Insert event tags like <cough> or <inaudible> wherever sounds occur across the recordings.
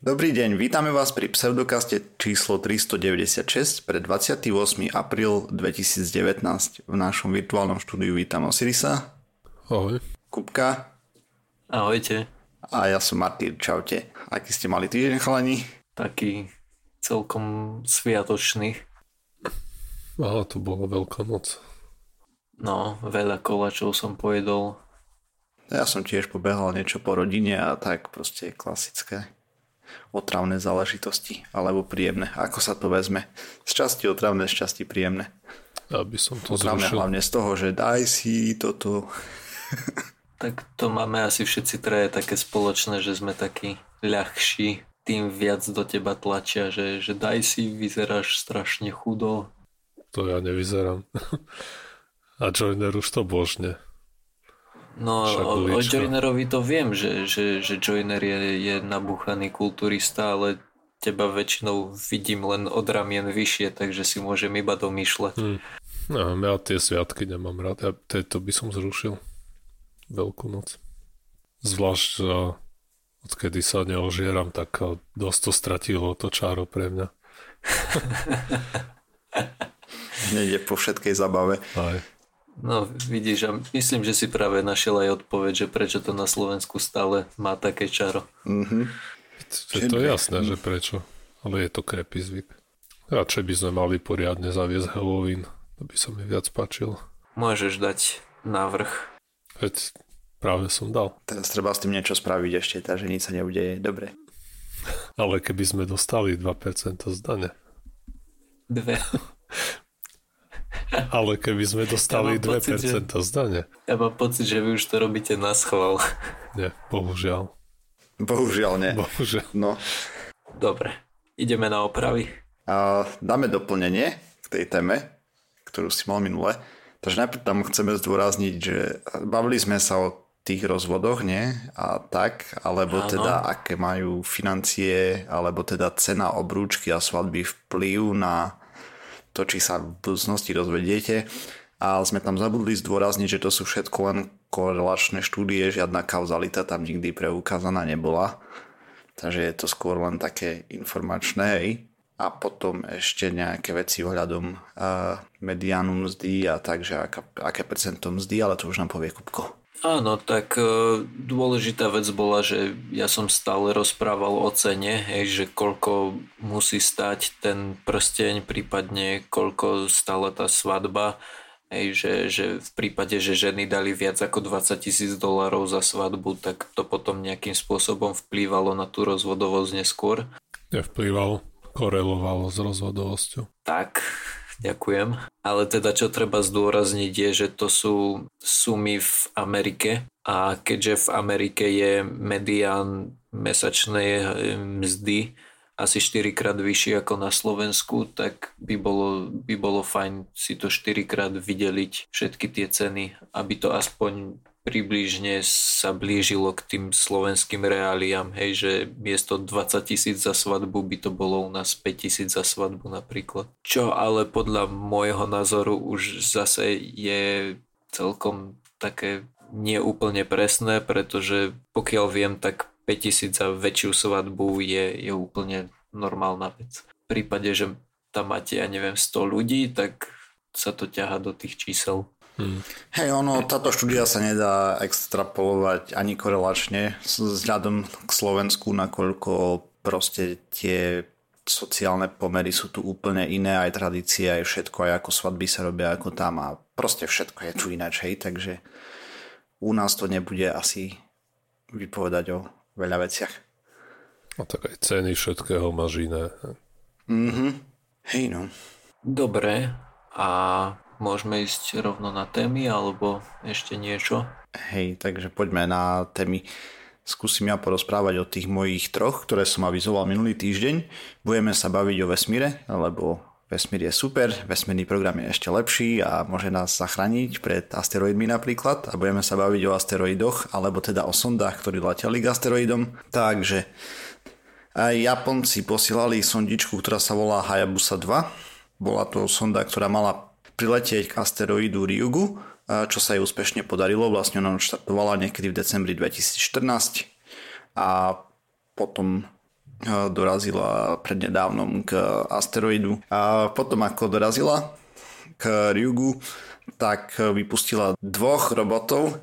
Dobrý deň, vítame vás pri pseudokaste číslo 396 pre 28. apríl 2019. V našom virtuálnom štúdiu vítam Osirisa. Ahoj. Kupka. Ahojte. A ja som Martýr, čaute. Aký ste mali týždeň, chalani? Taký celkom sviatočný. Aha, to bola veľká noc. No, veľa kolačov som pojedol. Ja som tiež pobehal niečo po rodine a tak proste klasické otravné záležitosti, alebo príjemné, ako sa to vezme. Z časti otravné, z časti príjemné. Aby som to otravné zrušil. hlavne z toho, že daj si toto. <laughs> tak to máme asi všetci traje také spoločné, že sme takí ľahší, tým viac do teba tlačia, že, že daj si, vyzeráš strašne chudo. To ja nevyzerám. <laughs> A Joiner už to božne. No o, o Joinerovi to viem, že, že, že Joiner je, je nabúchaný kulturista, ale teba väčšinou vidím len od ramien vyššie, takže si môžem iba domýšľať. Hmm. No, ja tie sviatky nemám rád. Ja tejto by som zrušil. Veľkú noc. Zvlášť, že odkedy sa neožieram, tak dosť to stratilo to čáro pre mňa. <laughs> Nejde po všetkej zabave. Aj. No vidíš, a myslím, že si práve našiel aj odpoveď, že prečo to na Slovensku stále má také čaro. Mm-hmm. Je to jasné, že prečo, ale je to krepý zvyk. Radšej by sme mali poriadne zaviesť Halloween, to by sa mi viac páčil. Môžeš dať návrh. Veď práve som dal. Teraz treba s tým niečo spraviť ešte, takže nič sa neudeje. Dobre. Ale keby sme dostali 2% z dane. Dve. <laughs> Ale keby sme dostali ja 2% pocit, že... zdane. Ja mám pocit, že vy už to robíte na schvál. Nie, bohužiaľ. Bohužiaľ nie. Bohužiaľ. No. Dobre, ideme na opravy. A dáme doplnenie k tej téme, ktorú si mal minule. Takže najprv tam chceme zdôrazniť, že bavili sme sa o tých rozvodoch, nie? A tak, alebo Áno. teda aké majú financie, alebo teda cena obrúčky a svadby vplyv na to, či sa v budúcnosti rozvediete. A sme tam zabudli zdôrazniť, že to sú všetko len korelačné štúdie, žiadna kauzalita tam nikdy preukázaná nebola. Takže je to skôr len také informačné. Hej. A potom ešte nejaké veci ohľadom uh, mediánu mzdy a takže aké percento mzdy, ale to už nám povie Kupko. Áno, tak e, dôležitá vec bola, že ja som stále rozprával o cene, hej, že koľko musí stať ten prsteň, prípadne koľko stála tá svadba, hej, že, že v prípade, že ženy dali viac ako 20 tisíc dolárov za svadbu, tak to potom nejakým spôsobom vplývalo na tú rozvodovosť neskôr. Nevplývalo, korelovalo s rozvodovosťou. Tak, Ďakujem. Ale teda čo treba zdôrazniť je, že to sú sumy v Amerike a keďže v Amerike je medián mesačnej mzdy asi 4 krát vyšší ako na Slovensku, tak by bolo, by bolo fajn si to 4 krát vydeliť všetky tie ceny, aby to aspoň približne sa blížilo k tým slovenským reáliám, hej, že miesto 20 tisíc za svadbu by to bolo u nás 5 tisíc za svadbu napríklad. Čo ale podľa môjho názoru už zase je celkom také neúplne presné, pretože pokiaľ viem, tak 5 tisíc za väčšiu svadbu je, je úplne normálna vec. V prípade, že tam máte, ja neviem, 100 ľudí, tak sa to ťaha do tých čísel. Hmm. Hej, ono, táto štúdia sa nedá extrapolovať ani korelačne vzhľadom k Slovensku, nakoľko proste tie sociálne pomery sú tu úplne iné, aj tradície, aj všetko, aj ako svadby sa robia ako tam a proste všetko je tu ináč, hej, takže u nás to nebude asi vypovedať o veľa veciach. A tak aj ceny všetkého máš iné. Mhm, hej no. Dobre, a Môžeme ísť rovno na témy alebo ešte niečo? Hej, takže poďme na témy. Skúsim ja porozprávať o tých mojich troch, ktoré som avizoval minulý týždeň. Budeme sa baviť o vesmíre, lebo vesmír je super, vesmírny program je ešte lepší a môže nás zachrániť pred asteroidmi napríklad a budeme sa baviť o asteroidoch, alebo teda o sondách, ktorí leteli k asteroidom. Takže aj Japonci posielali sondičku, ktorá sa volá Hayabusa 2. Bola to sonda, ktorá mala priletieť k asteroidu Ryugu, čo sa jej úspešne podarilo. Vlastne ona štartovala niekedy v decembri 2014 a potom dorazila prednedávnom k asteroidu. A potom ako dorazila k Ryugu, tak vypustila dvoch robotov,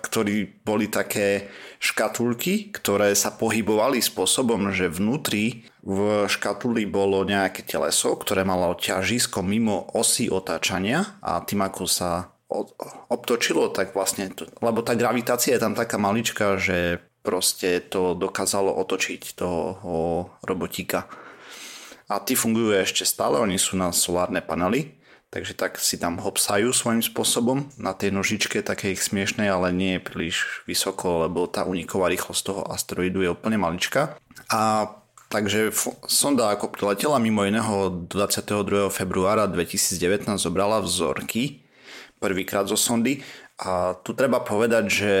ktorí boli také škatulky, ktoré sa pohybovali spôsobom, že vnútri v škatuli bolo nejaké teleso, ktoré malo ťažisko mimo osy otáčania a tým ako sa obtočilo, tak vlastne, to, lebo tá gravitácia je tam taká maličká, že proste to dokázalo otočiť toho robotíka. A tí fungujú ešte stále, oni sú na solárne panely, takže tak si tam hopsajú svojím spôsobom na tej nožičke také ich smiešnej, ale nie je príliš vysoko, lebo tá uniková rýchlosť toho asteroidu je úplne maličká. A takže sonda ako priletela mimo iného 22. februára 2019 zobrala vzorky prvýkrát zo sondy a tu treba povedať, že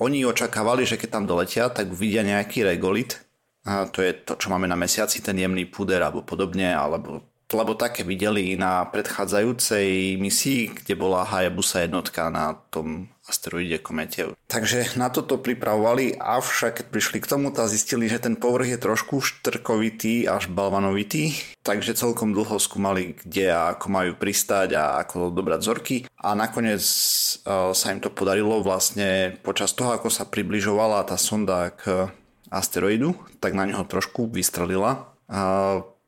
oni očakávali, že keď tam doletia, tak uvidia nejaký regolit. A to je to, čo máme na mesiaci, ten jemný puder alebo podobne, alebo lebo také videli na predchádzajúcej misii, kde bola Hayabusa jednotka na tom asteroide komete. Takže na toto pripravovali, avšak keď prišli k tomu, tak zistili, že ten povrch je trošku štrkovitý až balvanovitý, takže celkom dlho skúmali, kde a ako majú pristať a ako dobrať zorky a nakoniec uh, sa im to podarilo vlastne počas toho, ako sa približovala tá sonda k asteroidu, tak na neho trošku vystrelila.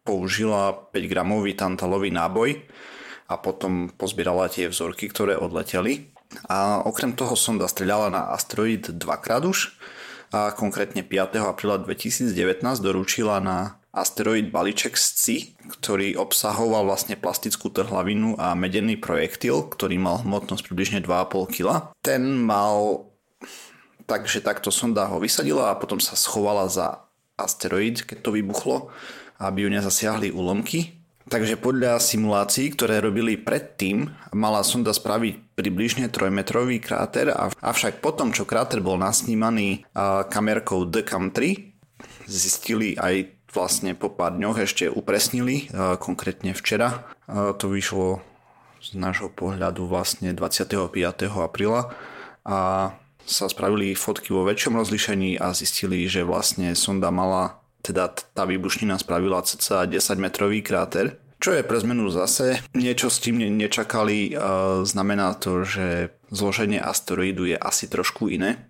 Použila 5 gramový tantalový náboj a potom pozbierala tie vzorky, ktoré odleteli. A okrem toho sonda streľala na asteroid dvakrát už a konkrétne 5. apríla 2019 doručila na asteroid balíček SCI, ktorý obsahoval vlastne plastickú trhlavinu a medený projektil, ktorý mal hmotnosť približne 2,5 kg. Ten mal takže takto sonda ho vysadila a potom sa schovala za asteroid, keď to vybuchlo aby ju nezasiahli úlomky. Takže podľa simulácií, ktoré robili predtým, mala sonda spraviť približne 3-metrový kráter, avšak potom, čo kráter bol nasnímaný kamerkou DCAM 3, zistili aj vlastne po pár dňoch ešte upresnili, konkrétne včera. To vyšlo z nášho pohľadu vlastne 25. apríla a sa spravili fotky vo väčšom rozlišení a zistili, že vlastne sonda mala teda tá výbušnina spravila cca 10 metrový kráter, čo je pre zmenu zase niečo s tým nečakali, znamená to, že zloženie asteroidu je asi trošku iné,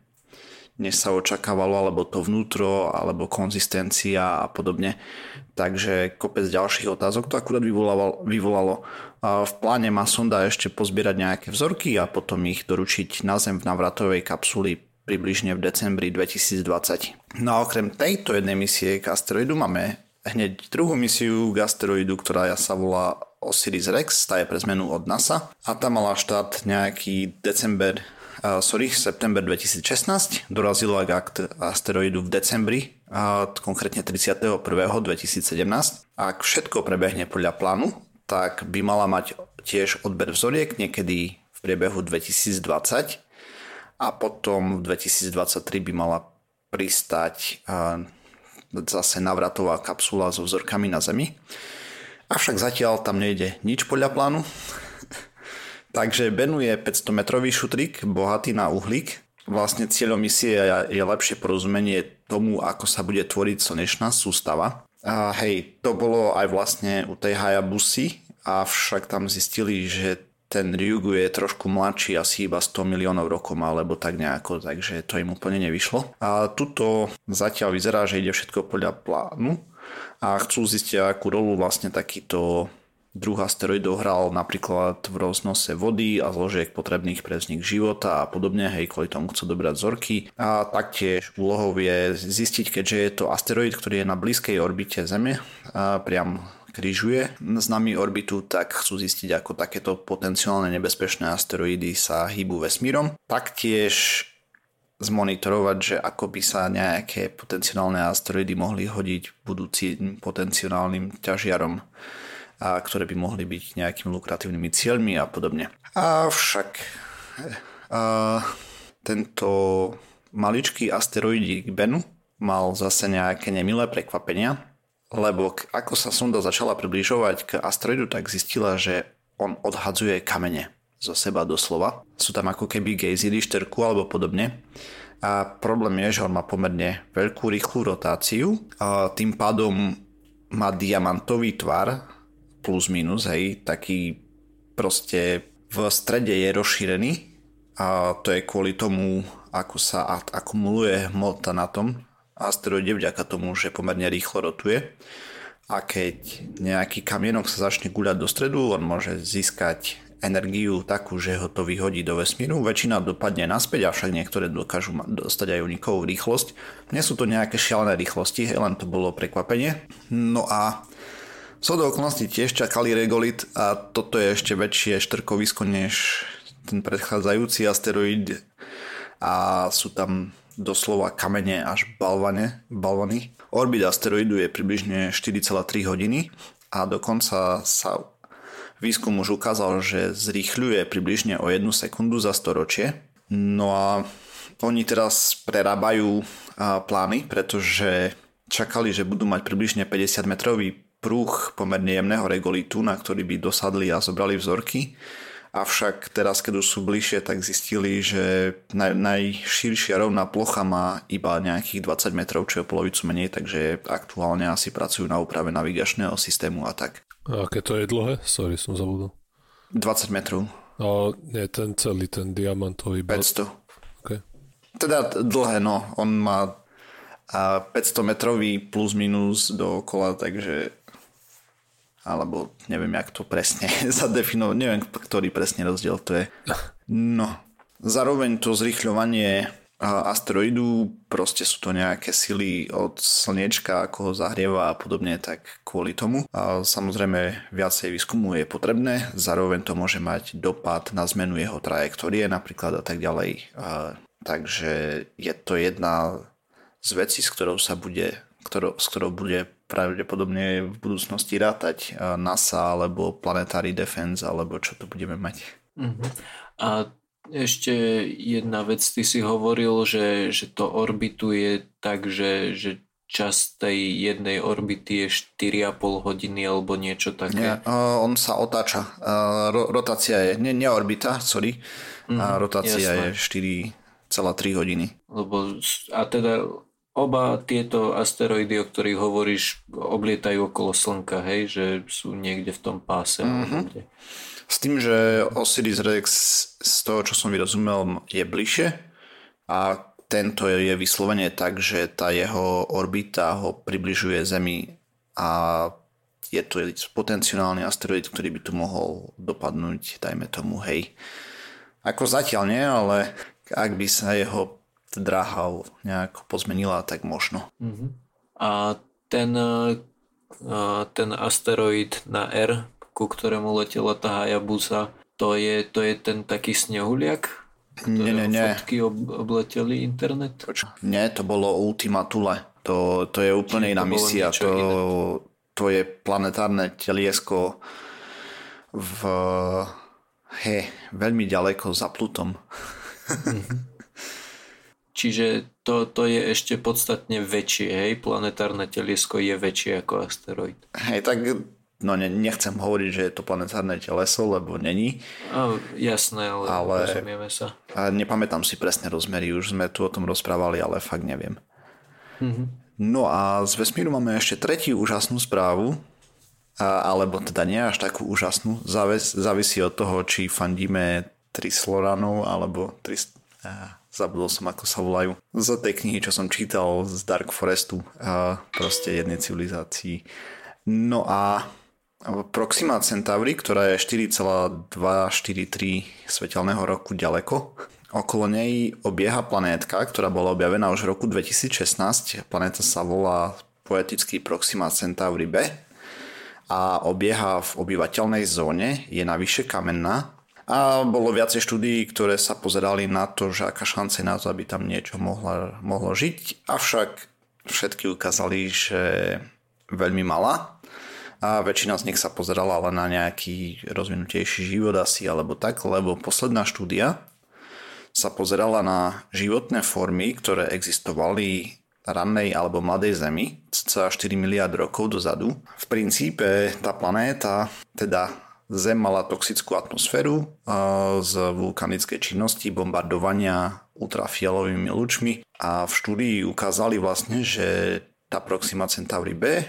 než sa očakávalo, alebo to vnútro, alebo konzistencia a podobne. Takže kopec ďalších otázok to akurát vyvolalo. vyvolalo. V pláne má sonda ešte pozbierať nejaké vzorky a potom ich doručiť na Zem v navratovej kapsuli približne v decembri 2020. No a okrem tejto jednej misie k asteroidu máme hneď druhú misiu k asteroidu, ktorá sa volá Osiris Rex, tá je pre zmenu od NASA a tá mala štát nejaký december uh, sorry, september 2016, dorazila k asteroidu v decembri, uh, konkrétne 31. 2017. Ak všetko prebehne podľa plánu, tak by mala mať tiež odber vzoriek niekedy v priebehu 2020 a potom v 2023 by mala pristať zase navratová kapsula so vzorkami na Zemi. Avšak zatiaľ tam nejde nič podľa plánu. <laughs> Takže Benu je 500 metrový šutrík, bohatý na uhlík. Vlastne cieľom misie je lepšie porozumenie tomu, ako sa bude tvoriť slnečná sústava. A hej, to bolo aj vlastne u tej Hayabusy, avšak tam zistili, že ten Ryugu je trošku mladší, asi iba 100 miliónov rokov alebo tak nejako, takže to im úplne nevyšlo. A tuto zatiaľ vyzerá, že ide všetko podľa plánu a chcú zistiť, akú rolu vlastne takýto druh asteroidov hral napríklad v roznose vody a zložiek potrebných pre vznik života a podobne, hej, kvôli tomu chcú dobrať vzorky. A taktiež úlohou je zistiť, keďže je to asteroid, ktorý je na blízkej orbite Zeme, a priam križuje s nami orbitu, tak chcú zistiť, ako takéto potenciálne nebezpečné asteroidy sa hýbu vesmírom. Taktiež zmonitorovať, že ako by sa nejaké potenciálne asteroidy mohli hodiť budúcim potenciálnym ťažiarom, a ktoré by mohli byť nejakými lukratívnymi cieľmi a podobne. Avšak a, tento maličký asteroidík Bennu mal zase nejaké nemilé prekvapenia, lebo ako sa sonda začala približovať k asteroidu, tak zistila, že on odhadzuje kamene zo seba doslova. Sú tam ako keby gejziry, šterku alebo podobne. A problém je, že on má pomerne veľkú rýchlu rotáciu a tým pádom má diamantový tvar plus minus, hej, taký proste v strede je rozšírený a to je kvôli tomu, ako sa akumuluje hmota na tom asteroide vďaka tomu, že pomerne rýchlo rotuje. A keď nejaký kamienok sa začne guľať do stredu, on môže získať energiu takú, že ho to vyhodí do vesmíru. Väčšina dopadne naspäť, avšak niektoré dokážu dostať aj unikovú rýchlosť. Nie sú to nejaké šialené rýchlosti, len to bolo prekvapenie. No a so do okolností tiež čakali regolit a toto je ešte väčšie štrkovisko než ten predchádzajúci asteroid a sú tam doslova kamene až balvane, balvany. Orbit asteroidu je približne 4,3 hodiny a dokonca sa Výskum už ukázal, že zrýchľuje približne o 1 sekundu za storočie. No a oni teraz prerábajú plány, pretože čakali, že budú mať približne 50 metrový prúh pomerne jemného regolitu, na ktorý by dosadli a zobrali vzorky. Avšak teraz, keď už sú bližšie, tak zistili, že naj, najširšia rovná plocha má iba nejakých 20 metrov, čo je polovicu menej, takže aktuálne asi pracujú na úprave navigačného systému a tak. A aké to je dlhé? Sorry, som zabudol. 20 metrov. A nie ten celý, ten diamantový. 500. Okay. Teda dlhé, no. On má 500 metrový plus minus dookola, takže alebo neviem, jak to presne <laughs> zadefinovať, neviem, ktorý presne rozdiel to je. No, zároveň to zrýchľovanie asteroidu, proste sú to nejaké sily od slniečka, ako ho zahrieva a podobne, tak kvôli tomu. A samozrejme viacej výskumu je potrebné, zároveň to môže mať dopad na zmenu jeho trajektórie napríklad a tak ďalej. A, takže je to jedna z vecí, s ktorou sa bude, ktorou, s ktorou bude pravdepodobne v budúcnosti rátať NASA alebo Planetary Defense alebo čo tu budeme mať. Uh-huh. A ešte jedna vec, ty si hovoril, že, že to orbituje tak, že, že čas tej jednej orbity je 4,5 hodiny alebo niečo také. Nie, uh, on sa otáča. Uh, ro- rotácia je, nie, nie orbita, sorry. Mm, uh, rotácia jasné. je 4,3 hodiny. Lebo, a teda oba tieto asteroidy, o ktorých hovoríš, oblietajú okolo Slnka, hej? Že sú niekde v tom páse. Mm-hmm. S tým, že Osiris Rex z toho, čo som vyrozumel, je bližšie a tento je vyslovene tak, že tá jeho orbita ho približuje Zemi a je to potenciálny asteroid, ktorý by tu mohol dopadnúť, dajme tomu, hej. Ako zatiaľ nie, ale ak by sa jeho dráha nejako pozmenila, tak možno. Uh-huh. A ten, ten asteroid na R, ku ktorému letela tá Hayabusa, to je, to je ten taký snehuliak, nie, nie, nie. fotky ob, obleteli internet? Nie, to bolo Ultima Thule. To, to je úplne Čiže iná misia. To, to je planetárne teliesko v he, veľmi ďaleko za Plutom. Čiže to, to je ešte podstatne väčšie, hej? Planetárne teliesko je väčšie ako asteroid. Hej, tak no ne, nechcem hovoriť, že je to planetárne teleso, lebo není. A, jasné, ale, ale rozumieme sa. A nepamätám si presne rozmery, už sme tu o tom rozprávali, ale fakt neviem. Mm-hmm. No a z vesmíru máme ešte tretiu úžasnú správu, a, alebo teda nie až takú úžasnú, Závis, závisí od toho, či fandíme Trisloranov alebo Tris... A, zabudol som, ako sa volajú. Z tej knihy, čo som čítal z Dark Forestu, a proste jednej civilizácii. No a Proxima Centauri, ktorá je 4,243 svetelného roku ďaleko. Okolo nej obieha planétka, ktorá bola objavená už v roku 2016. Planéta sa volá poetický Proxima Centauri B a obieha v obyvateľnej zóne, je navyše kamenná a bolo viacej štúdií, ktoré sa pozerali na to, že aká šance na to, aby tam niečo mohlo, mohlo žiť, avšak všetky ukázali, že veľmi malá a väčšina z nich sa pozerala len na nejaký rozvinutejší život asi alebo tak, lebo posledná štúdia sa pozerala na životné formy, ktoré existovali rannej alebo mladej Zemi, cca 4 miliard rokov dozadu. V princípe tá planéta, teda Zem mala toxickú atmosféru z vulkanickej činnosti, bombardovania ultrafialovými lučmi a v štúdii ukázali vlastne, že tá Proxima Centauri B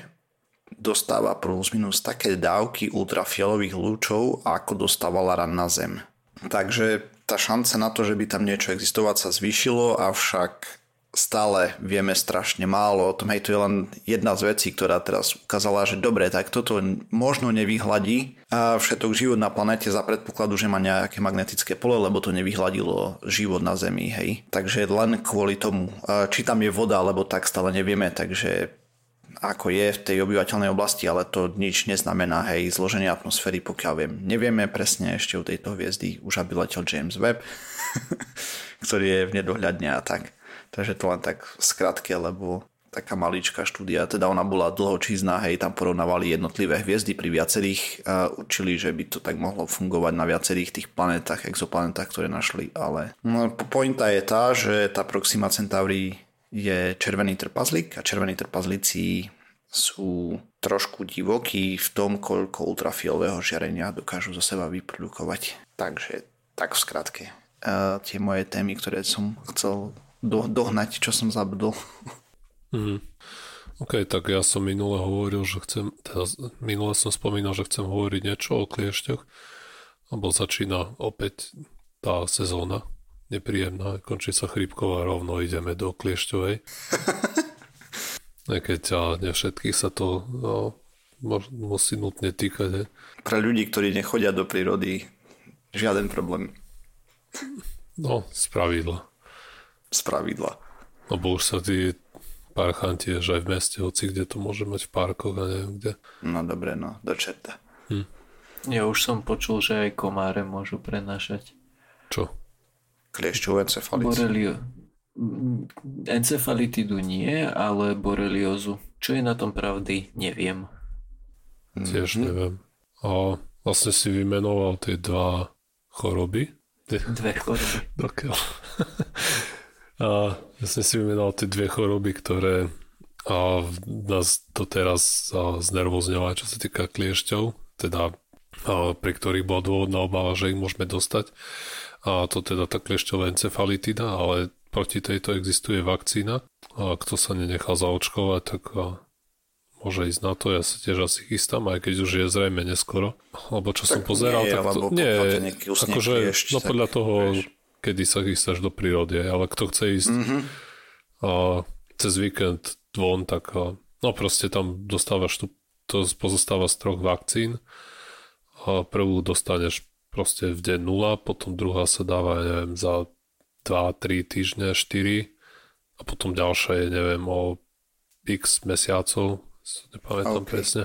dostáva plus minus také dávky ultrafialových lúčov, ako dostávala ran na Zem. Takže tá šanca na to, že by tam niečo existovať sa zvýšilo, avšak stále vieme strašne málo o tom. Hej, to je len jedna z vecí, ktorá teraz ukázala, že dobre, tak toto možno nevyhladí a všetok život na planete za predpokladu, že má nejaké magnetické pole, lebo to nevyhladilo život na Zemi, hej. Takže len kvôli tomu, či tam je voda, alebo tak stále nevieme, takže ako je v tej obyvateľnej oblasti, ale to nič neznamená, hej, zloženie atmosféry, pokiaľ viem. Nevieme presne ešte u tejto hviezdy, už aby letel James Webb, <laughs> ktorý je v nedohľadne a tak. Takže to len tak skratke, lebo taká maličká štúdia, teda ona bola dlhočízna, hej, tam porovnávali jednotlivé hviezdy pri viacerých a učili, že by to tak mohlo fungovať na viacerých tých planetách, exoplanetách, ktoré našli, ale no, pointa je tá, že tá Proxima Centauri je červený trpazlík a červení trpazlíci sú trošku divokí v tom, koľko ultrafialového žiarenia dokážu zo seba vyprodukovať. Takže tak v skratke. Uh, tie moje témy, ktoré som chcel do, dohnať, čo som zabudol. Mm. OK, tak ja som minule hovoril, že chcem, teda minule som spomínal, že chcem hovoriť niečo o kliešťoch, lebo začína opäť tá sezóna nepríjemná, končí sa chrípková, rovno ideme do kliešťovej. <laughs> Keď a ne všetkých sa to no, musí nutne týkať. He. Pre ľudí, ktorí nechodia do prírody, žiaden problém. No, spravidla z pravidla. Lebo už sa tí parchanti že aj v meste, hoci kde to môže mať v parkoch a neviem kde. No dobre, no, do čerta. Hm. Ja už som počul, že aj komáre môžu prenášať. Čo? Kliešťovú encefalitu. Borelio. Encefalitidu nie, ale boreliozu. Čo je na tom pravdy, neviem. Tiež mm-hmm. neviem. A vlastne si vymenoval tie dva choroby. Dve choroby. Dokiaľ. <laughs> A ja som si vymenoval tie dve choroby, ktoré a nás doteraz znervozňovali, čo sa týka kliešťov, teda a, pri ktorých bola dôvodná obava, že ich môžeme dostať. A to teda tá kliešťová encefalitida, ale proti tejto existuje vakcína. A kto sa nenechal zaočkovať, tak môže ísť na to. Ja sa tiež asi chystám, aj keď už je zrejme neskoro. Lebo čo tak som pozeral, nie, tak to, nie, akože, no podľa toho, vieš kedy sa chystáš do prírody, ale kto chce ísť mm-hmm. a, cez víkend von, tak a, no proste tam dostávaš tu, to pozostáva z troch vakcín a prvú dostaneš proste v deň 0, potom druhá sa dáva, neviem, za 2-3 týždne, 4 a potom ďalšia je, neviem, o x mesiacov, nepamätám okay. presne.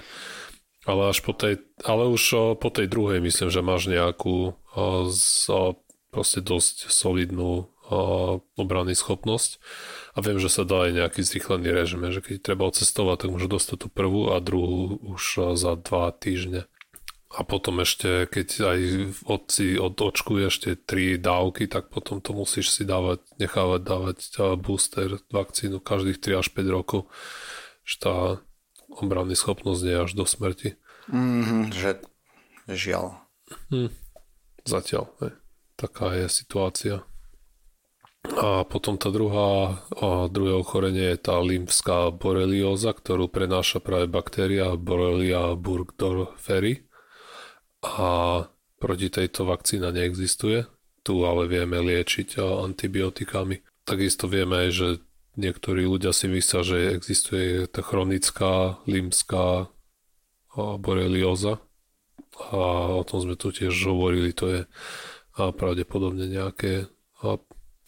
Ale až po tej, ale už po tej druhej myslím, že máš nejakú z, proste dosť solidnú uh, obranný schopnosť a viem, že sa dá aj nejaký zrýchlený režim, že keď treba odcestovať, tak môže dostať tú prvú a druhú už za dva týždne. A potom ešte, keď aj odci odočkuješ tie tri dávky, tak potom to musíš si dávať, nechávať dávať booster vakcínu každých 3 až 5 rokov, že tá obranný schopnosť nie je až do smrti. Mm, že žiaľ. Hm. Zatiaľ, hej taká je situácia. A potom tá druhá, a druhé ochorenie je tá lymfská borelióza, ktorú prenáša práve baktéria Borrelia burgdorferi. A proti tejto vakcína neexistuje. Tu ale vieme liečiť antibiotikami. Takisto vieme aj, že niektorí ľudia si myslia, že existuje tá chronická lymská borelióza. A o tom sme tu tiež hovorili, to je a pravdepodobne nejaké a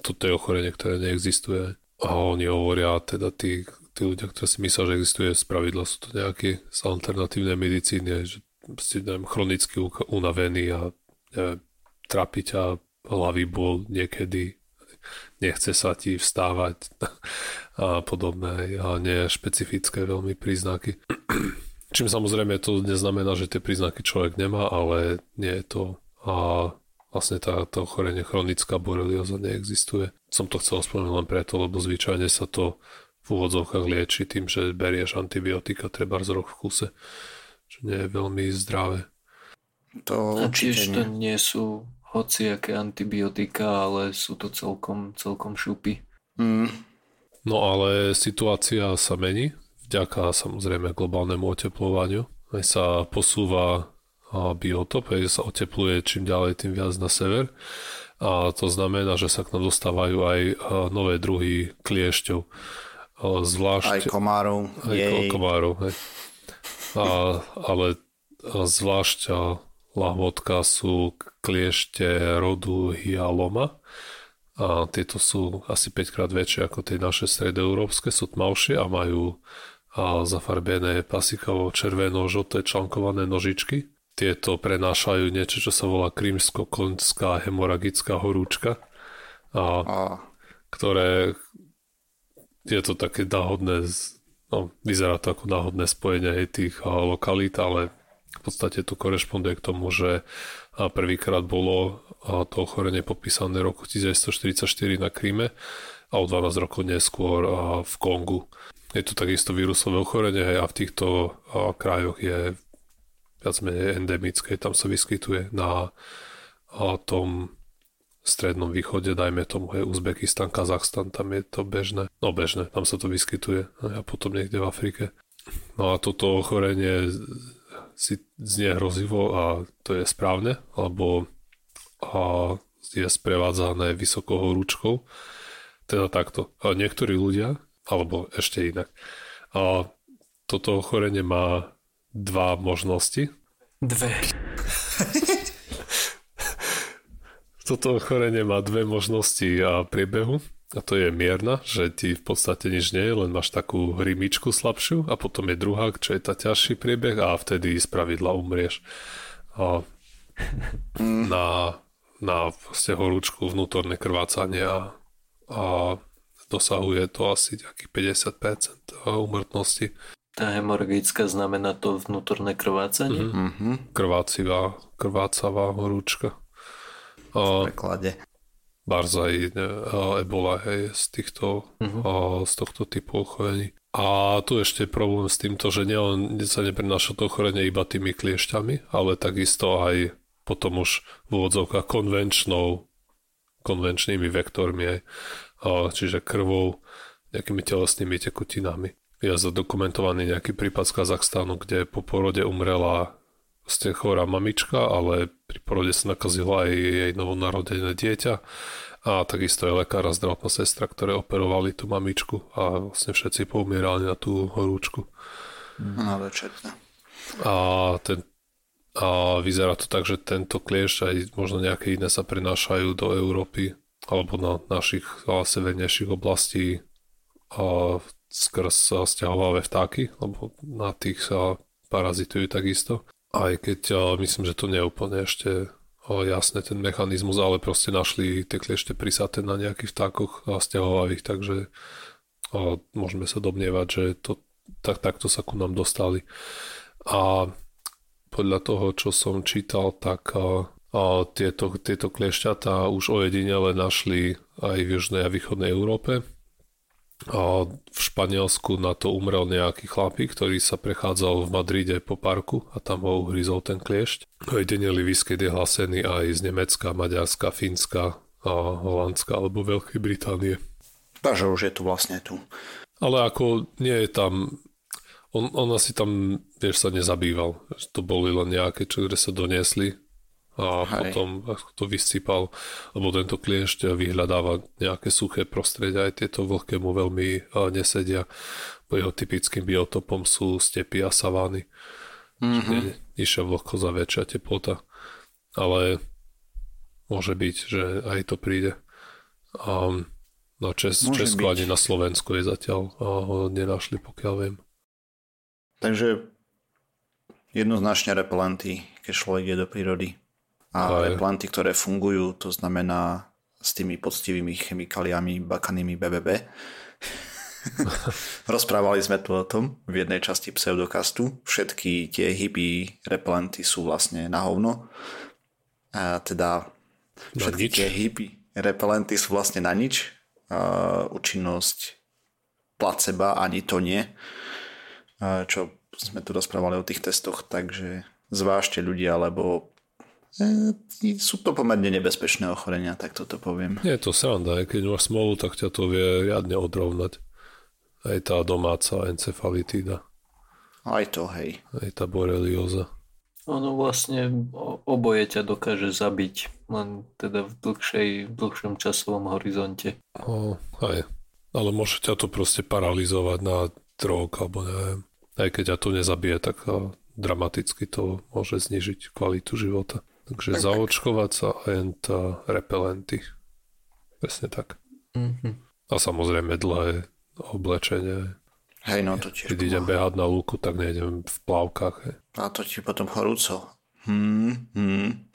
toto je ochorenie, ktoré neexistuje. A oni hovoria, teda tí, tí ľudia, ktorí si myslia, že existuje z pravidla, sú to nejaké z alternatívnej medicíny, že ste, neviem, chronicky unavený a neviem, trápi ťa hlavy bol niekedy, nechce sa ti vstávať <laughs> a podobné a nie špecifické veľmi príznaky. <clears throat> Čím samozrejme to neznamená, že tie príznaky človek nemá, ale nie je to a vlastne táto ochorenie chronická borelioza neexistuje. Som to chcel spomenúť len preto, lebo zvyčajne sa to v úvodzovkách lieči tým, že berieš antibiotika treba z rok v kuse, čo nie je veľmi zdravé. To A tiež určite to nie. nie sú hociaké antibiotika, ale sú to celkom, celkom šupy. Mm, No ale situácia sa mení vďaka samozrejme globálnemu oteplovaniu. Aj sa posúva biotop, aj sa otepluje čím ďalej, tým viac na sever. A to znamená, že sa k nám dostávajú aj nové druhy kliešťov. Zvlášť aj komárov. aj Jej. komárov. Hej. A, ale zvlášť a, lahvotka sú kliešte rodu hyaloma. A tieto sú asi 5 krát väčšie ako tie naše stredoeurópske, sú tmavšie a majú a, zafarbené pasikovo červeno žlté člankované nožičky. Tieto prenášajú niečo, čo sa volá krímsko-konská hemoragická horúčka. A A, ktoré je to také náhodné, no, vyzerá to ako náhodné spojenie aj tých lokalít, ale v podstate to korešponduje k tomu, že prvýkrát bolo to ochorenie popísané roku 1944 na Kríme a o 12 rokov neskôr v Kongu. Je to takisto vírusové ochorenie a v týchto krajoch je viac menej endemické, tam sa vyskytuje na tom strednom východe, dajme tomu aj Uzbekistan, Kazachstan, tam je to bežné. No bežné, tam sa to vyskytuje a potom niekde v Afrike. No a toto ochorenie si znie hrozivo a to je správne, lebo a je sprevádzané vysokou horúčkou. Teda takto. A niektorí ľudia, alebo ešte inak, a toto ochorenie má dva možnosti. Dve. Toto ochorenie má dve možnosti a priebehu. A to je mierna, že ti v podstate nič nie je, len máš takú hrymičku slabšiu a potom je druhá, čo je tá ťažší priebeh a vtedy z pravidla umrieš. A na, na proste horúčku vnútorné krvácanie a, a dosahuje to asi nejakých 50% umrtnosti. Tá hemoragická znamená to vnútorné krvácanie. Mhm. mhm, Krvácivá, krvácavá horúčka. v preklade. Barzaj, a Ebola, hej, z týchto, a z tohto typu ochorení. A tu ešte problém s týmto, že nielen sa neprenáša to ochorenie iba tými kliešťami, ale takisto aj potom už v úvodzovkách konvenčnou, konvenčnými vektormi, aj, a, čiže krvou, nejakými telesnými tekutinami. Je zadokumentovaný nejaký prípad z Kazachstánu, kde po porode umrela ste chorá mamička, ale pri porode sa nakazila aj jej novonarodené dieťa a takisto je lekár a zdravotná sestra, ktoré operovali tú mamičku a vlastne všetci poumierali na tú horúčku. No, večerná. A, ten, a vyzerá to tak, že tento kliešť aj možno nejaké iné sa prenášajú do Európy alebo na našich severnejších oblastí a, skrz a, sťahovavé vtáky, lebo na tých sa parazitujú takisto. Aj keď myslím, že to nie je úplne ešte jasné ten mechanizmus, ale proste našli tie kliešte prisaté na nejakých vtákoch stiahovavých, takže môžeme sa domnievať, že to, tak, takto sa ku nám dostali. A podľa toho, čo som čítal, tak tieto, tieto kliešťatá už ojedinele našli aj v južnej a východnej Európe. A v Španielsku na to umrel nejaký chlapík, ktorý sa prechádzal v Madride po parku a tam ho uhryzol ten kliešť. Ojedinelý výskyt je hlasený aj z Nemecka, Maďarska, Fínska, a Holandska alebo Veľkej Británie. Takže už je tu vlastne tu. Ale ako nie je tam on, on asi tam, vieš, sa nezabýval. To boli len nejaké, čo, ktoré sa doniesli a Hej. potom ako to vysypal, lebo tento kliešť vyhľadáva nejaké suché prostredie, aj tieto vlhké mu veľmi a, nesedia. Po jeho typickým biotopom sú stepy a savány. Mm-hmm. Nižšia vlhkosť a väčšia teplota. Ale môže byť, že aj to príde. A na Čes, Môže Česku byť. ani na Slovensku je zatiaľ a ho nenašli, pokiaľ viem. Takže jednoznačne repelenty, keď človek je do prírody. A Aj. repelenty, ktoré fungujú, to znamená s tými poctivými chemikáliami, bakanými BBB. <laughs> Rozprávali sme tu o tom v jednej časti pseudokastu. Všetky tie hippie repelenty sú vlastne na hovno. A teda všetky tie hippie repelenty sú vlastne na nič. A účinnosť placeba ani to nie. A čo sme tu rozprávali o tých testoch, takže zvážte ľudia, lebo sú to pomerne nebezpečné ochorenia, tak toto poviem. Nie je to sranda, aj keď máš smolu, tak ťa to vie riadne odrovnať. Aj tá domáca encefalitída. Aj to, hej. Aj tá borelioza. Ono vlastne oboje ťa dokáže zabiť, len teda v, dlhšej, v dlhšom časovom horizonte. O, aj. Ale môže ťa to proste paralizovať na rok, alebo neviem. Aj keď ťa to nezabije, tak dramaticky to môže znižiť kvalitu života. Takže tak. zaočkovať sa ent repelenty. Presne tak. Mm-hmm. A samozrejme dlhé oblečenie. Hej, no to tiež. Keď idem behať na lúku, tak nejdem v plavkách. Hej. A to ti potom horúco. Hmm, hmm.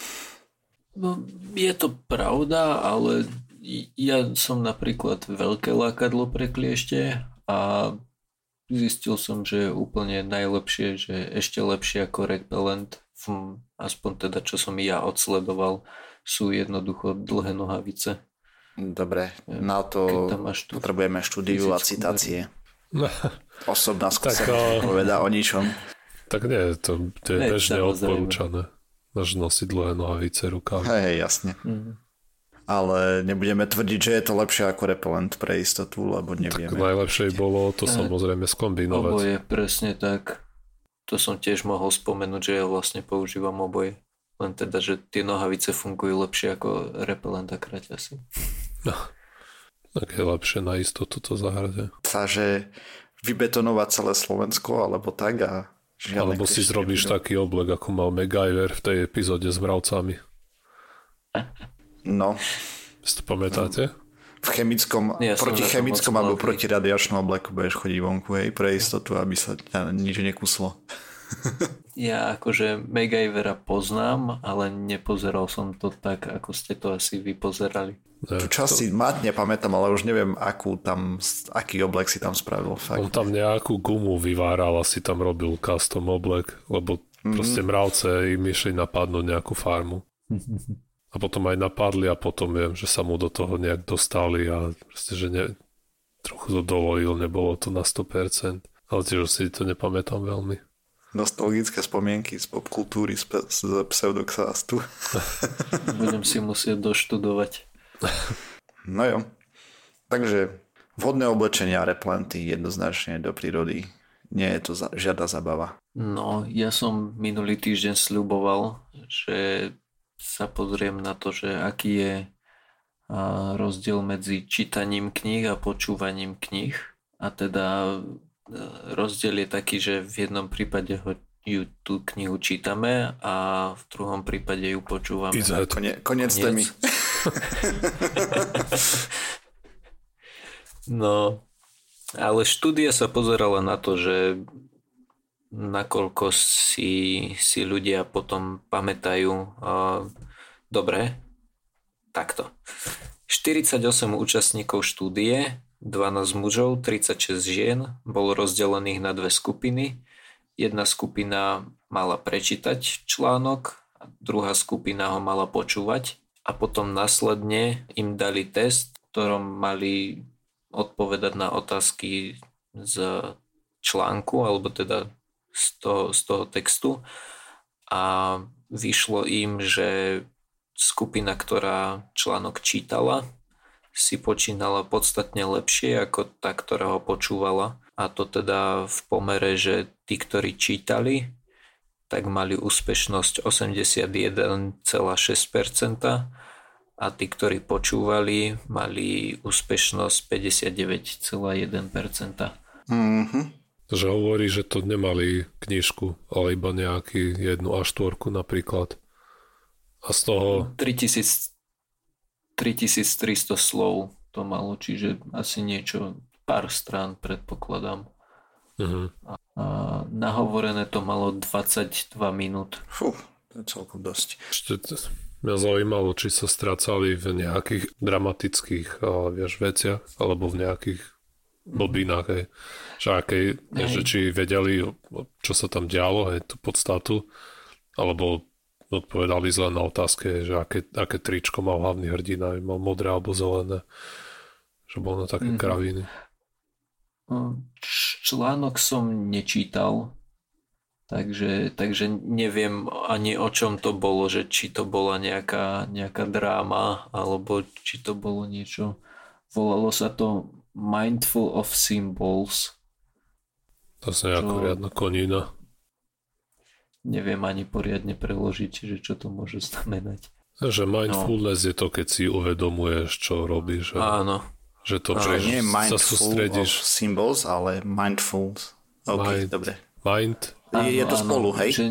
No, je to pravda, ale ja som napríklad veľké lákadlo pre kliešte a zistil som, že je úplne najlepšie, že ešte lepšie ako repellent aspoň teda čo som ja odsledoval, sú jednoducho dlhé nohavice. Dobre, na to potrebujeme štúdiu a citácie. No. Osobná skúsenosť poveda o ničom. Tak nie, to, to je ne, bežne odporúčané. Máš nosiť dlhé nohavice rukávy. Hej, jasne. Mm. Ale nebudeme tvrdiť, že je to lepšie ako repelent pre istotu, lebo nevieme. Tak najlepšie bolo to samozrejme skombinovať. Oboje, presne tak to som tiež mohol spomenúť, že ja vlastne používam oboje. Len teda, že tie nohavice fungujú lepšie ako repelent a kraťasy. No, tak je lepšie na istotu to zahrať. Takže vybetonovať celé Slovensko, alebo tak a Alebo si zrobíš nebudú. taký oblek, ako mal MacGyver v tej epizóde s mravcami. No. Si to pamätáte? V chemickom, ja proti chemickom alebo proti radiačnom obleku budeš chodiť vonku, hej, pre istotu, aby sa ťa nič nekuslo. <laughs> ja akože Megajvera poznám, ale nepozeral som to tak, ako ste to asi vypozerali. Tu časti to... mať nepamätám, ale už neviem, akú tam, aký oblek si tam spravil. Fakt. On tam nejakú gumu vyváral, asi tam robil custom oblek, lebo mm-hmm. proste mravce im išli napadnúť nejakú farmu. <laughs> a potom aj napadli a potom viem, že sa mu do toho nejak dostali a proste, že ne, trochu to dovolil, nebolo to na 100%, ale tiež si to nepamätám veľmi. Nostalgické spomienky z popkultúry, z, z pseudoxastu. <laughs> Budem si musieť doštudovať. <laughs> No jo. Takže vodné oblečenie a replenty jednoznačne do prírody. Nie je to za, žiadna zabava. No, ja som minulý týždeň sľuboval, že sa pozriem na to, že aký je rozdiel medzi čítaním kníh a počúvaním kníh. A teda e, rozdiel je taký, že v jednom prípade ho, ju tú knihu čítame a v druhom prípade ju počúvame. Kone, konec témy. <laughs> no, ale štúdia sa pozerala na to, že nakoľko si, si ľudia potom pamätajú. Uh, dobre, takto. 48 účastníkov štúdie, 12 mužov, 36 žien, bolo rozdelených na dve skupiny. Jedna skupina mala prečítať článok, druhá skupina ho mala počúvať a potom následne im dali test, ktorom mali odpovedať na otázky z článku, alebo teda z toho, z toho textu a vyšlo im, že skupina, ktorá článok čítala, si počínala podstatne lepšie ako tá, ktorá ho počúvala. A to teda v pomere, že tí, ktorí čítali, tak mali úspešnosť 81,6% a tí, ktorí počúvali, mali úspešnosť 59,1%. Mm-hmm. Takže hovorí, že to nemali knižku, ale iba nejaký jednu a štvorku napríklad. A z toho... 3000, 3300 slov to malo, čiže asi niečo, pár strán predpokladám. Uh-huh. A, a nahovorené to malo 22 minút. Fú, to je celkom dosť. Ešte mňa zaujímalo, či sa strácali v nejakých dramatických vieš, veciach, alebo v nejakých blbinách, hej. Že, aké, hej. že či vedeli, čo sa tam dialo, hej, tú podstatu, alebo odpovedali zle na otázke, že aké, aké tričko mal hlavný hrdina, mal modré alebo zelené, že bol na také mm-hmm. kraviny. Článok som nečítal, Takže, takže neviem ani o čom to bolo, že či to bola nejaká, nejaká dráma, alebo či to bolo niečo. Volalo sa to Mindful of Symbols. To sa ako riadna konina. Neviem ani poriadne preložiť, že čo to môže znamenať. Že mindfulness no. je to, keď si uvedomuješ, čo robíš. A Áno. Že to, že nie mindful sa sústredíš. of symbols, ale mindful. OK, mind, dobre. Mind. Áno, je, to áno, spolu, hej? Že,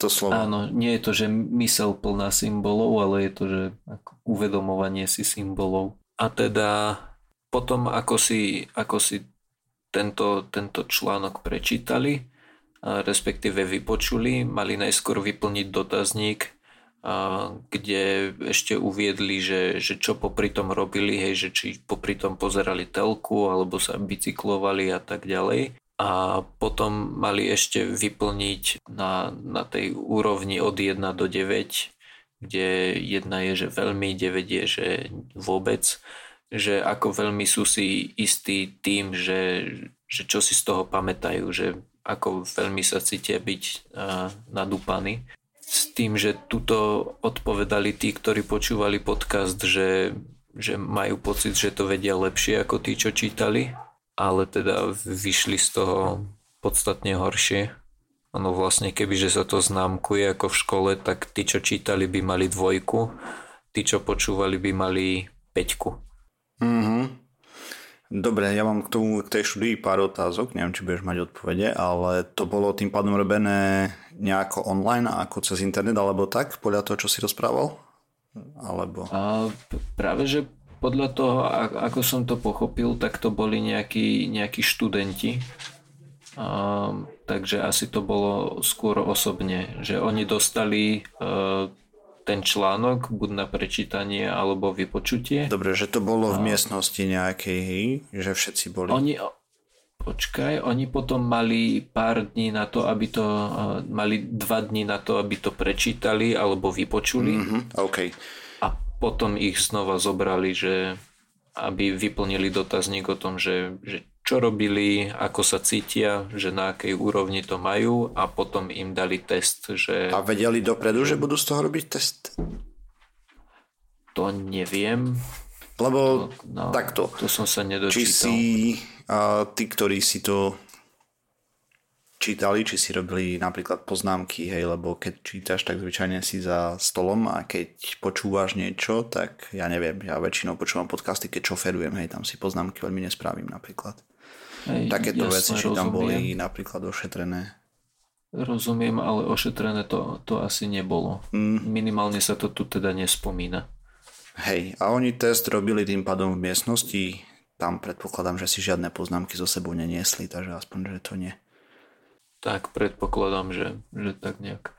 to slovo. Áno, nie je to, že mysel plná symbolov, ale je to, že ako uvedomovanie si symbolov. A teda potom, ako si, ako si tento, tento článok prečítali, respektíve vypočuli, mali najskôr vyplniť dotazník, kde ešte uviedli, že, že čo popri tom robili, hej, že či popri tom pozerali telku alebo sa bicyklovali a tak ďalej. A potom mali ešte vyplniť na, na tej úrovni od 1 do 9, kde 1 je, že veľmi, 9 je, že vôbec, že ako veľmi sú si istí tým, že, že čo si z toho pamätajú, že ako veľmi sa cítia byť uh, nadúpaní s tým, že tuto odpovedali tí, ktorí počúvali podcast, že, že majú pocit, že to vedia lepšie ako tí, čo čítali, ale teda vyšli z toho podstatne horšie. Ano vlastne keby, že sa to známkuje ako v škole, tak tí, čo čítali, by mali dvojku, tí, čo počúvali, by mali peťku. Mhm. Dobre, ja mám k tomu, k tej štúdii pár otázok, neviem, či budeš mať odpovede, ale to bolo tým pádom robené nejako online, ako cez internet, alebo tak, podľa toho, čo si rozprával? Alebo... A práve, že podľa toho, ako som to pochopil, tak to boli nejakí, nejakí študenti. A, takže asi to bolo skôr osobne, že oni dostali uh, ten článok, buď na prečítanie alebo vypočutie. Dobre, že to bolo v miestnosti nejakej, že všetci boli. Oni, počkaj, oni potom mali pár dní na to, aby to, mali dva dní na to, aby to prečítali alebo vypočuli. Mm-hmm, okay. A potom ich znova zobrali, že aby vyplnili dotazník o tom, že, že čo robili, ako sa cítia, že na akej úrovni to majú a potom im dali test, že... A vedeli dopredu, že budú z toho robiť test? To neviem. Lebo no, takto. To som sa nedočítal. Či si a tí, ktorí si to čítali, či si robili napríklad poznámky, hej, lebo keď čítaš, tak zvyčajne si za stolom a keď počúvaš niečo, tak ja neviem, ja väčšinou počúvam podcasty, keď šoferujem, hej, tam si poznámky veľmi nespravím napríklad. Hej, Takéto jasne, veci, či tam boli napríklad ošetrené. Rozumiem, ale ošetrené to, to asi nebolo. Mm. Minimálne sa to tu teda nespomína. Hej, a oni test robili tým pádom v miestnosti, tam predpokladám, že si žiadne poznámky so sebou neniesli, takže aspoň, že to nie. Tak predpokladám, že, že tak nejak.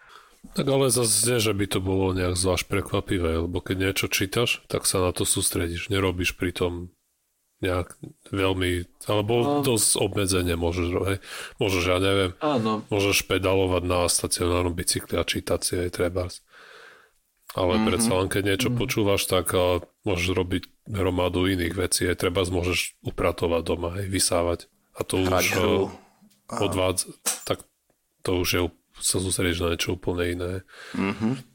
Tak ale zase nie, že by to bolo nejak zvlášť prekvapivé, lebo keď niečo čítaš, tak sa na to sústredíš. Nerobíš pri tom nejak veľmi, alebo no. dosť obmedzenie môžeš, hej. Môžeš, ja neviem, Áno. môžeš pedalovať na stacionárnom bicykli a čítať si aj treba. Ale mm-hmm. predsa len keď niečo mm-hmm. počúvaš, tak a, môžeš robiť hromadu iných vecí. Aj treba môžeš upratovať doma, aj vysávať. A to Hrať už hru. odvádza, tak to už je, sa sústredíš na niečo úplne iné. Mm-hmm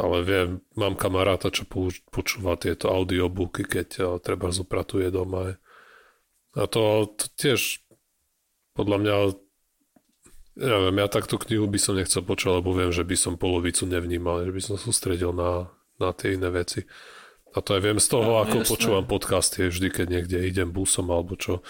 ale viem, mám kamaráta, čo počúva tieto audiobooky, keď eh, treba zopratuje doma. A to, to tiež podľa mňa neviem, ja takto knihu by som nechcel počuť, lebo viem, že by som polovicu nevnímal, že by som sústredil na, na tie iné veci. A to aj viem z toho, ja, ako jasné. počúvam podcasty, vždy, keď niekde idem busom alebo čo,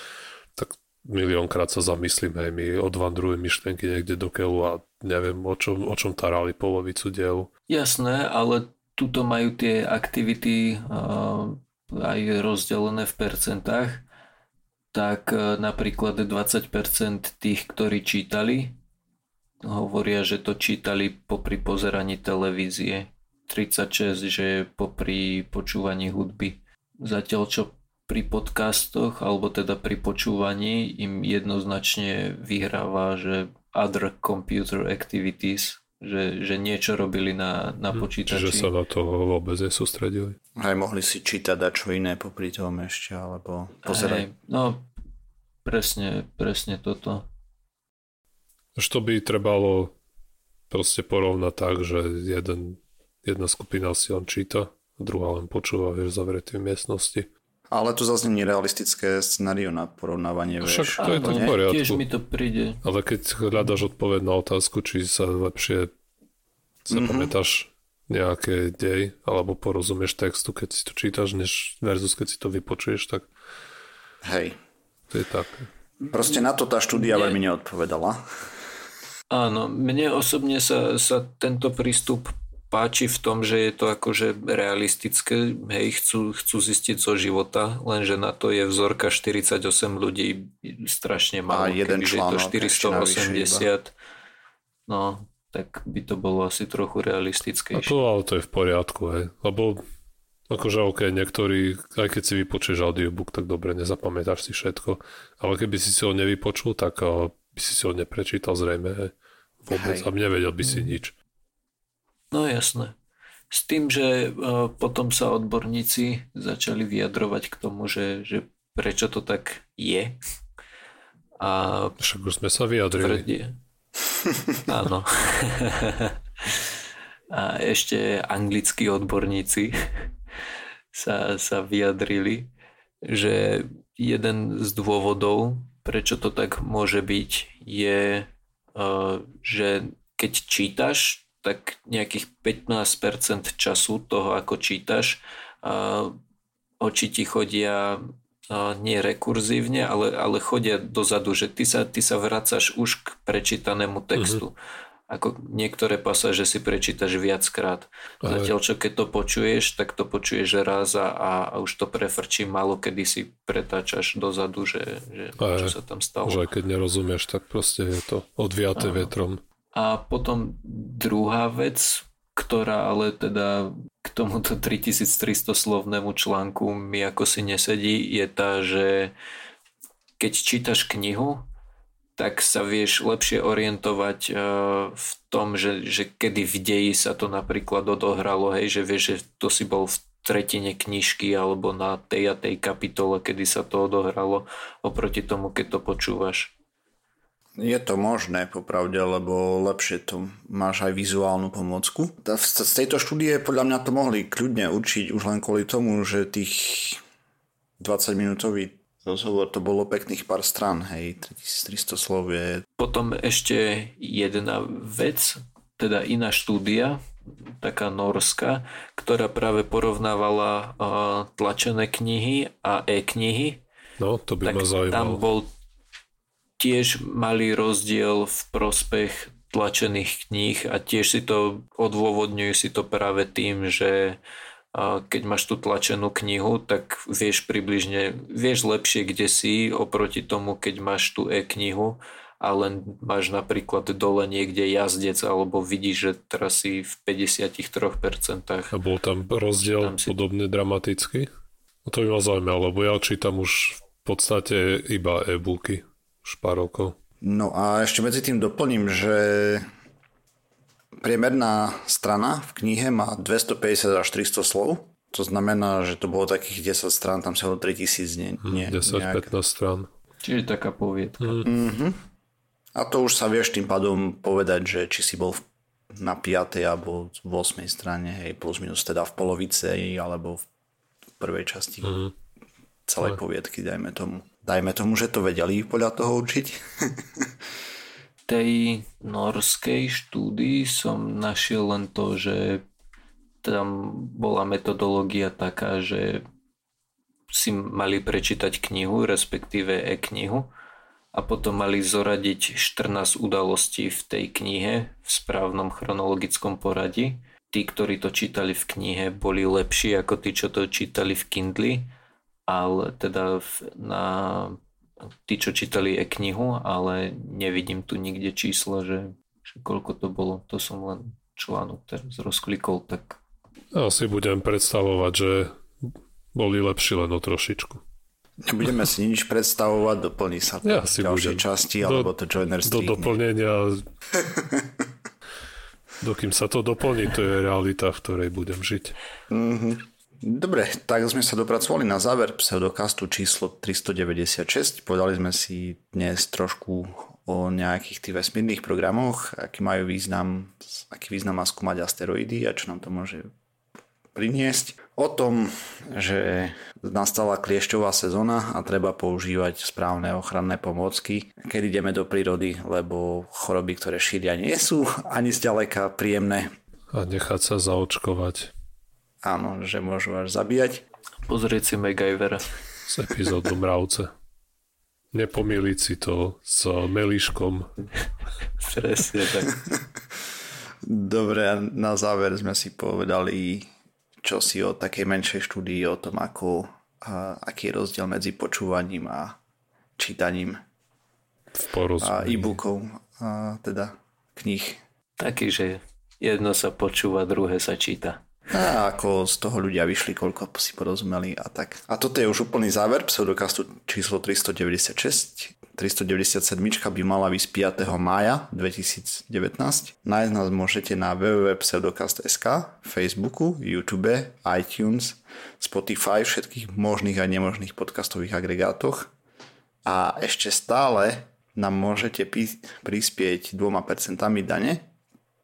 tak miliónkrát sa zamyslím, hej, mi odvandrujú myšlienky niekde do keľu a neviem, o čom, o čom tarali polovicu dielu. Jasné, ale tuto majú tie aktivity uh, aj rozdelené v percentách, tak uh, napríklad 20% tých, ktorí čítali, hovoria, že to čítali popri pozeraní televízie. 36, že popri počúvaní hudby. Zatiaľ čo pri podcastoch alebo teda pri počúvaní im jednoznačne vyhráva, že other computer activities, že, že niečo robili na, na hm, počítači. Čiže sa na to vôbec nesústredili. Aj mohli si čítať a čo iné popri tom ešte, alebo pozerať. Aj, no, presne, presne toto. To by trebalo proste porovnať tak, že jeden, jedna skupina si len číta, druhá len počúva, vieš, zavretý v miestnosti. Ale tu zase nie realistické scenario na porovnávanie, vieš. Však to je to v poriadku. Tiež mi to príde. Ale keď hľadaš odpoveď na otázku, či sa lepšie zapamätáš mm-hmm. nejaké dej, alebo porozumieš textu, keď si to čítaš, než versus keď si to vypočuješ, tak Hej. to je tak. Proste na to tá štúdia veľmi neodpovedala. Áno, mne osobne sa, sa tento prístup páči v tom, že je to akože realistické, hej, chcú, chcú zistiť zo života, lenže na to je vzorka 48 ľudí strašne málo. A jeden článok, je to 480, no, tak by to bolo asi trochu realistickejšie. A to, ale to je v poriadku, hej, lebo akože ok, niektorí, aj keď si vypočuješ audiobook, tak dobre, nezapamätáš si všetko, ale keby si si ho nevypočul, tak uh, by si si ho neprečítal zrejme, hej, vôbec, hej. a nevedel by si nič. No jasné. S tým, že uh, potom sa odborníci začali vyjadrovať k tomu, že, že prečo to tak je. A Však už sme sa vyjadrili. Tvrdie. <laughs> Áno. <laughs> A ešte anglickí odborníci sa, sa vyjadrili, že jeden z dôvodov, prečo to tak môže byť, je, uh, že keď čítaš tak nejakých 15% času toho, ako čítaš, oči ti chodia nie rekurzívne, ale, ale chodia dozadu, že ty sa, ty sa vracaš už k prečítanému textu. Uh-huh. Ako niektoré pasáže si prečítaš viackrát. Aj. Zatiaľ, čo keď to počuješ, tak to počuješ raz a, a už to prefrčí málo, kedy si pretáčaš dozadu, že, že čo sa tam stalo. Že aj keď nerozumieš, tak proste je to odviaté vetrom. A potom druhá vec, ktorá ale teda k tomuto 3300 slovnému článku mi ako si nesedí, je tá, že keď čítaš knihu, tak sa vieš lepšie orientovať uh, v tom, že, že kedy v deji sa to napríklad odohralo, hej, že vieš, že to si bol v tretine knižky alebo na tej a tej kapitole, kedy sa to odohralo, oproti tomu, keď to počúvaš. Je to možné, popravde, lebo lepšie to máš aj vizuálnu pomocku. Z tejto štúdie podľa mňa to mohli kľudne učiť už len kvôli tomu, že tých 20 minútový rozhovor to bolo pekných pár strán, hej, 3300 slov je... Potom ešte jedna vec, teda iná štúdia, taká norská, ktorá práve porovnávala uh, tlačené knihy a e-knihy. No, to by tak ma zaujímalo. Tam bol tiež mali rozdiel v prospech tlačených kníh a tiež si to odôvodňujú si to práve tým, že keď máš tú tlačenú knihu, tak vieš približne, vieš lepšie, kde si oproti tomu, keď máš tú e-knihu a len máš napríklad dole niekde jazdec alebo vidíš, že teraz si v 53%. A bol tam rozdiel tam si... podobne dramatický? No to by ma zaujímalo, lebo ja čítam už v podstate iba e-booky už pár rokov. No a ešte medzi tým doplním, že priemerná strana v knihe má 250 až 300 slov. To znamená, že to bolo takých 10 strán, tam sa ho 3000 nie, hm, nie 10-15 strán. Čiže taká poviedka. Mm. Mm-hmm. A to už sa vieš tým pádom povedať, že či si bol na 5. alebo v 8. strane, hej, plus minus teda v polovice alebo v prvej časti mm. Celej poviedky, dajme tomu. Dajme tomu, že to vedeli podľa toho učiť. <laughs> tej norskej štúdii som našiel len to, že tam bola metodológia taká, že si mali prečítať knihu, respektíve e-knihu a potom mali zoradiť 14 udalostí v tej knihe v správnom chronologickom poradí. Tí, ktorí to čítali v knihe, boli lepší ako tí, čo to čítali v Kindli ale teda na tí, čo čítali e-knihu, ale nevidím tu nikde číslo, že, že koľko to bolo. To som len článok teraz rozklikol, tak... Asi budem predstavovať, že boli lepší len o trošičku. Nebudeme si nič predstavovať, doplní sa to ja si ďalšej budem. časti, do, alebo to joiner Do doplnenia... <laughs> Dokým sa to doplní, to je realita, v ktorej budem žiť. Mm-hmm. Dobre, tak sme sa dopracovali na záver pseudokastu číslo 396. Povedali sme si dnes trošku o nejakých tých vesmírnych programoch, aký majú význam, aký význam má skúmať asteroidy a čo nám to môže priniesť. O tom, že nastala kliešťová sezóna a treba používať správne ochranné pomôcky, keď ideme do prírody, lebo choroby, ktoré šíria, nie sú ani zďaleka príjemné. A nechať sa zaočkovať. Áno, že môžu až zabíjať. Pozrieť si Megajvera. Z epizódu Mravce. Nepomýliť si to s Meliškom. Presne tak. Dobre, a na záver sme si povedali čo si o takej menšej štúdii o tom, ako, a, aký je rozdiel medzi počúvaním a čítaním v a e-bookov, a teda kníh. Taký, že jedno sa počúva, druhé sa číta. A ako z toho ľudia vyšli, koľko si porozumeli a tak. A toto je už úplný záver pseudokastu číslo 396. 397 by mala vysť 5. mája 2019. Nájsť nás môžete na www.pseudokast.sk, Facebooku, YouTube, iTunes, Spotify, všetkých možných a nemožných podcastových agregátoch. A ešte stále nám môžete prispieť 2% dane.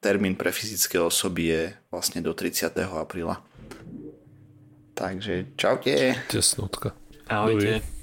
Termín pre fyzické osoby je vlastne do 30. apríla. Takže čaute. Tesnotka. Ahojte. Dovi.